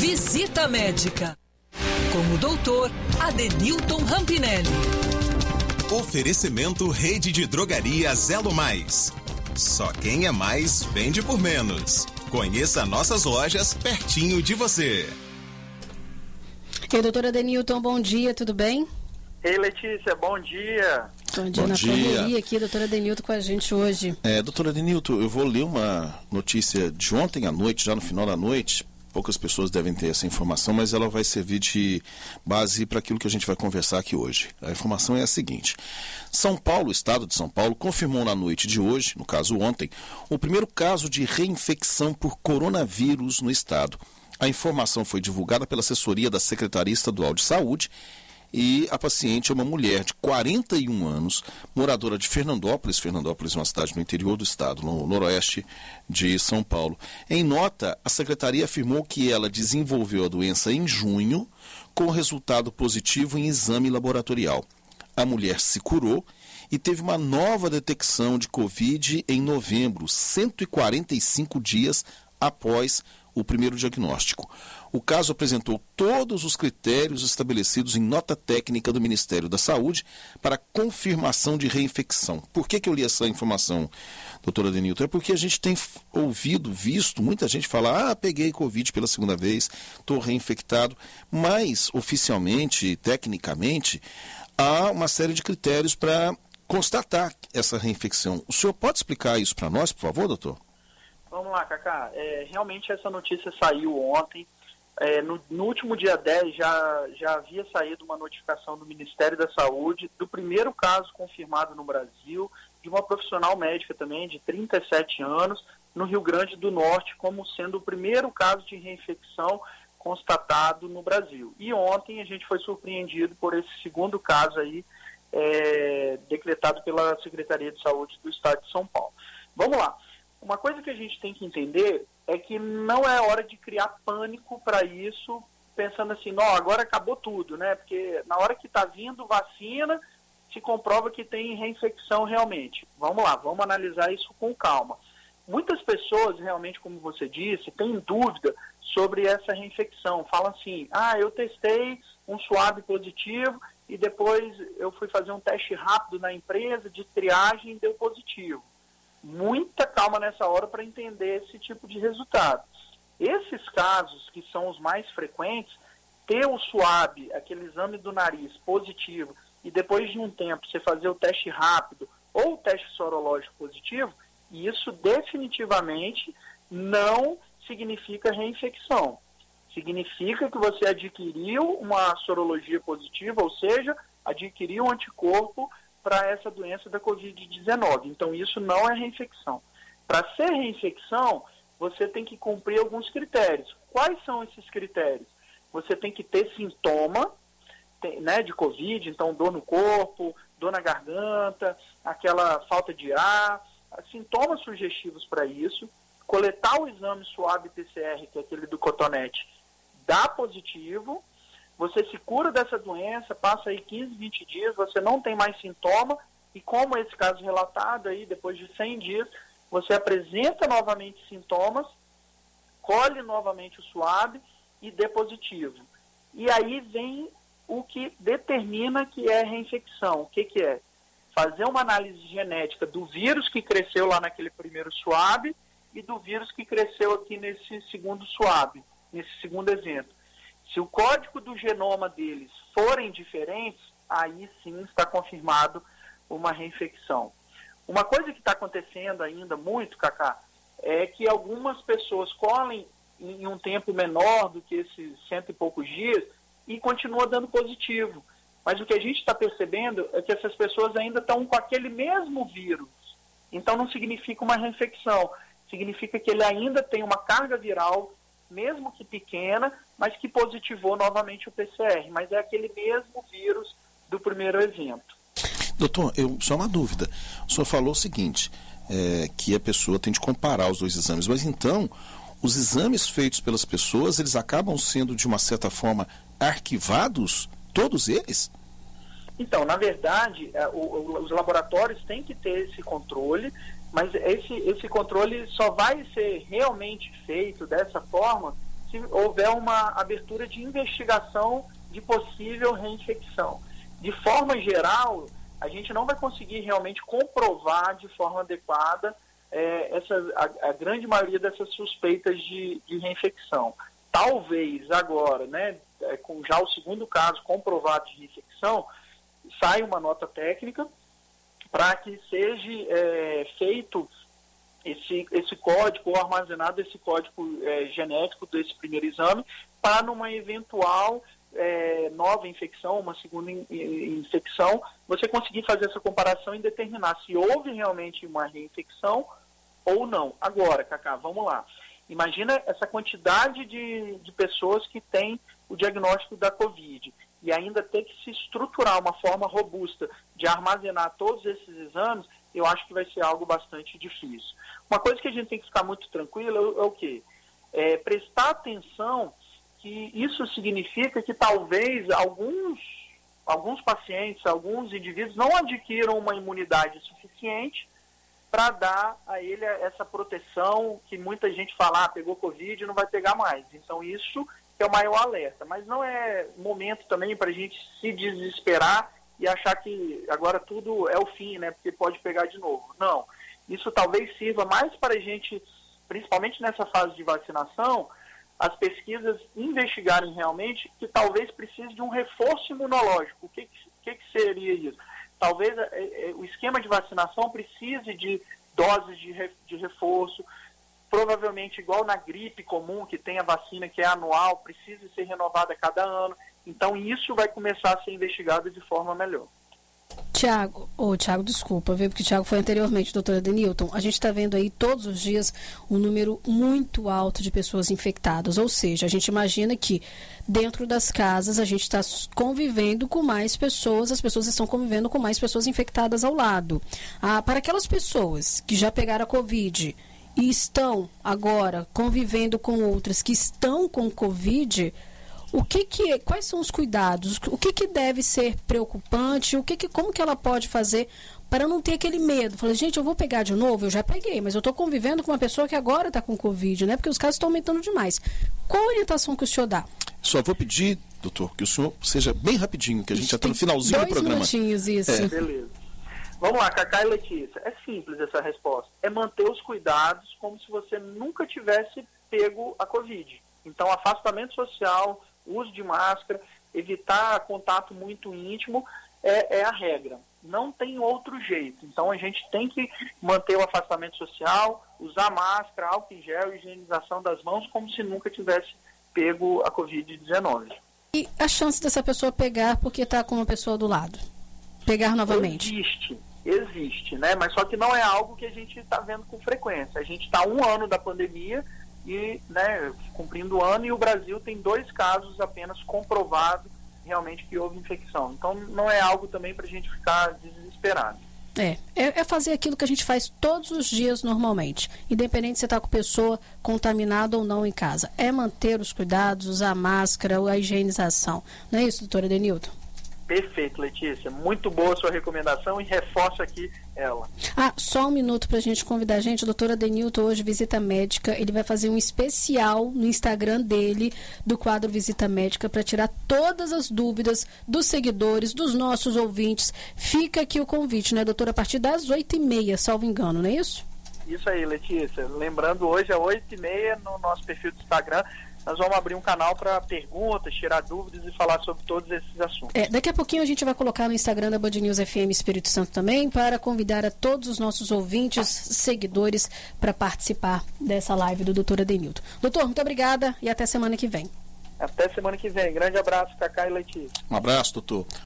Visita médica com o doutor Adenilton Rampinelli. Oferecimento Rede de Drogarias Elo Mais. Só quem é mais vende por menos. Conheça nossas lojas pertinho de você. E doutora Denilton, bom dia, tudo bem? Ei, Letícia, bom dia. Bom dia bom na dia. correria aqui, doutora Denilton com a gente hoje. É, doutora Denilton, eu vou ler uma notícia de ontem à noite, já no final da noite. Poucas pessoas devem ter essa informação, mas ela vai servir de base para aquilo que a gente vai conversar aqui hoje. A informação é a seguinte: São Paulo, estado de São Paulo, confirmou na noite de hoje, no caso ontem, o primeiro caso de reinfecção por coronavírus no estado. A informação foi divulgada pela assessoria da Secretaria Estadual de Saúde e a paciente é uma mulher de 41 anos, moradora de Fernandópolis. Fernandópolis é uma cidade no interior do estado, no noroeste de São Paulo. Em nota, a secretaria afirmou que ela desenvolveu a doença em junho, com resultado positivo em exame laboratorial. A mulher se curou e teve uma nova detecção de Covid em novembro, 145 dias após o primeiro diagnóstico. O caso apresentou todos os critérios estabelecidos em nota técnica do Ministério da Saúde para confirmação de reinfecção. Por que, que eu li essa informação, doutora Denilton? É porque a gente tem ouvido, visto muita gente falar: ah, peguei Covid pela segunda vez, estou reinfectado. Mas, oficialmente, tecnicamente, há uma série de critérios para constatar essa reinfecção. O senhor pode explicar isso para nós, por favor, doutor? Vamos lá, Cacá. É, realmente essa notícia saiu ontem. É, no, no, último dia 10 já, já havia saído uma notificação do Ministério da Saúde do primeiro caso confirmado no Brasil, de uma profissional médica também, de 37 anos, no Rio Grande do Norte, como sendo o primeiro caso de reinfecção constatado no Brasil. E ontem a gente foi surpreendido por esse segundo caso aí, é, decretado pela Secretaria de Saúde do Estado de São Paulo. Vamos lá. Uma coisa que a gente tem que entender é que não é hora de criar pânico para isso, pensando assim, não, agora acabou tudo, né? Porque na hora que está vindo vacina, se comprova que tem reinfecção realmente. Vamos lá, vamos analisar isso com calma. Muitas pessoas, realmente, como você disse, têm dúvida sobre essa reinfecção. Falam assim, ah, eu testei um suave positivo e depois eu fui fazer um teste rápido na empresa de triagem e deu positivo muita calma nessa hora para entender esse tipo de resultado. Esses casos, que são os mais frequentes, ter o SUAB, aquele exame do nariz positivo, e depois de um tempo você fazer o teste rápido ou o teste sorológico positivo, isso definitivamente não significa reinfecção. Significa que você adquiriu uma sorologia positiva, ou seja, adquiriu um anticorpo para essa doença da Covid-19. Então, isso não é reinfecção. Para ser reinfecção, você tem que cumprir alguns critérios. Quais são esses critérios? Você tem que ter sintoma né, de Covid, então dor no corpo, dor na garganta, aquela falta de ar, sintomas sugestivos para isso, coletar o exame suave PCR, que é aquele do cotonete, dá positivo, você se cura dessa doença, passa aí 15, 20 dias, você não tem mais sintoma, e como esse caso relatado aí, depois de 100 dias, você apresenta novamente sintomas, colhe novamente o suave e dê positivo. E aí vem o que determina que é reinfecção. O que, que é? Fazer uma análise genética do vírus que cresceu lá naquele primeiro suave e do vírus que cresceu aqui nesse segundo suave, nesse segundo evento. Se o código do genoma deles forem diferentes, aí sim está confirmado uma reinfecção. Uma coisa que está acontecendo ainda muito, Cacá, é que algumas pessoas colhem em um tempo menor do que esses cento e poucos dias e continua dando positivo. Mas o que a gente está percebendo é que essas pessoas ainda estão com aquele mesmo vírus. Então não significa uma reinfecção, significa que ele ainda tem uma carga viral mesmo que pequena, mas que positivou novamente o PCR. Mas é aquele mesmo vírus do primeiro evento. Doutor, eu, só uma dúvida. O senhor falou o seguinte, é, que a pessoa tem de comparar os dois exames, mas então os exames feitos pelas pessoas, eles acabam sendo, de uma certa forma, arquivados, todos eles? Então, na verdade, é, os laboratórios têm que ter esse controle, mas esse, esse controle só vai ser realmente feito dessa forma se houver uma abertura de investigação de possível reinfecção. De forma geral, a gente não vai conseguir realmente comprovar de forma adequada é, essa, a, a, grande maioria dessas suspeitas de, de reinfecção. Talvez agora, né, é, com já o segundo caso comprovado de reinfecção, saia uma nota técnica para que seja é, feito esse, esse código, ou armazenado esse código é, genético desse primeiro exame, para numa eventual é, nova infecção, uma segunda in, infecção, você conseguir fazer essa comparação e determinar se houve realmente uma reinfecção ou não. Agora, Cacá, vamos lá. Imagina essa quantidade de, de pessoas que têm o diagnóstico da Covid e ainda ter que se estruturar uma forma robusta de armazenar todos esses exames, eu acho que vai ser algo bastante difícil. Uma coisa que a gente tem que ficar muito tranquilo é, é o quê? É prestar atenção que isso significa que talvez alguns, alguns pacientes, alguns indivíduos não adquiram uma imunidade suficiente para dar a ele essa proteção que muita gente fala, ah, pegou Covid e não vai pegar mais. Então isso é o maior alerta. Mas não é momento também para a gente se desesperar e achar que agora tudo é o fim, né? Porque pode pegar de novo. Não. Isso talvez sirva mais para a gente, principalmente nessa fase de vacinação, as pesquisas investigarem realmente que talvez precise de um reforço imunológico. O que, que, que seria isso? Talvez é, é, o esquema de vacinação precise de doses de, re, de reforço, provavelmente igual na gripe comum, que tem a vacina que é anual, precisa ser renovada a cada ano. Então, isso vai começar a ser investigado de forma melhor. Tiago, ô oh, Tiago, desculpa, viu? Porque o Tiago foi anteriormente, doutora Denilton. A gente está vendo aí todos os dias um número muito alto de pessoas infectadas. Ou seja, a gente imagina que dentro das casas a gente está convivendo com mais pessoas, as pessoas estão convivendo com mais pessoas infectadas ao lado. Ah, para aquelas pessoas que já pegaram a Covid e estão agora convivendo com outras que estão com Covid, o que que, quais são os cuidados? O que, que deve ser preocupante? O que, que como que ela pode fazer para não ter aquele medo? Falei, gente, eu vou pegar de novo? Eu já peguei, mas eu estou convivendo com uma pessoa que agora está com Covid, né? Porque os casos estão aumentando demais. Qual a orientação que o senhor dá? Só vou pedir, doutor, que o senhor seja bem rapidinho, que a gente já está no finalzinho do programa. Dois minutinhos, isso. É. Beleza. Vamos lá, Cacá e Letícia. É simples essa resposta. É manter os cuidados como se você nunca tivesse pego a Covid. Então, afastamento social, uso de máscara, evitar contato muito íntimo é, é, a regra. Não tem outro jeito. Então a gente tem que manter o afastamento social, usar máscara, álcool em gel, higienização das mãos, como se nunca tivesse pego a Covid-19. E a chance dessa pessoa pegar porque está com uma pessoa do lado? Pegar novamente? Existe, existe, né? Mas só que não é algo que a gente está vendo com frequência. A gente está um ano da pandemia e né, cumprindo o ano, e o Brasil tem dois casos apenas comprovados realmente que houve infecção. Então não é algo também para a gente ficar desesperado. É, é, é, fazer aquilo que a gente faz todos os dias normalmente, independente se está com pessoa contaminada ou não em casa. É manter os cuidados, usar máscara, a higienização. Não é isso, doutora Denilton? Perfeito, Letícia. Muito boa a sua recomendação e reforço aqui ela. Ah, só um minuto para a gente convidar a gente. Doutora Denilton, hoje, Visita Médica. Ele vai fazer um especial no Instagram dele, do quadro Visita Médica, para tirar todas as dúvidas dos seguidores, dos nossos ouvintes. Fica aqui o convite, né, doutora? A partir das oito e meia, salvo engano, não é isso? Isso aí, Letícia. Lembrando, hoje é oito e meia no nosso perfil do Instagram nós vamos abrir um canal para perguntas, tirar dúvidas e falar sobre todos esses assuntos. É, daqui a pouquinho a gente vai colocar no Instagram da Band News FM Espírito Santo também para convidar a todos os nossos ouvintes, seguidores, para participar dessa live do doutor Adenilton. Doutor, muito obrigada e até semana que vem. Até semana que vem. Grande abraço, Cacá e Letícia. Um abraço, doutor.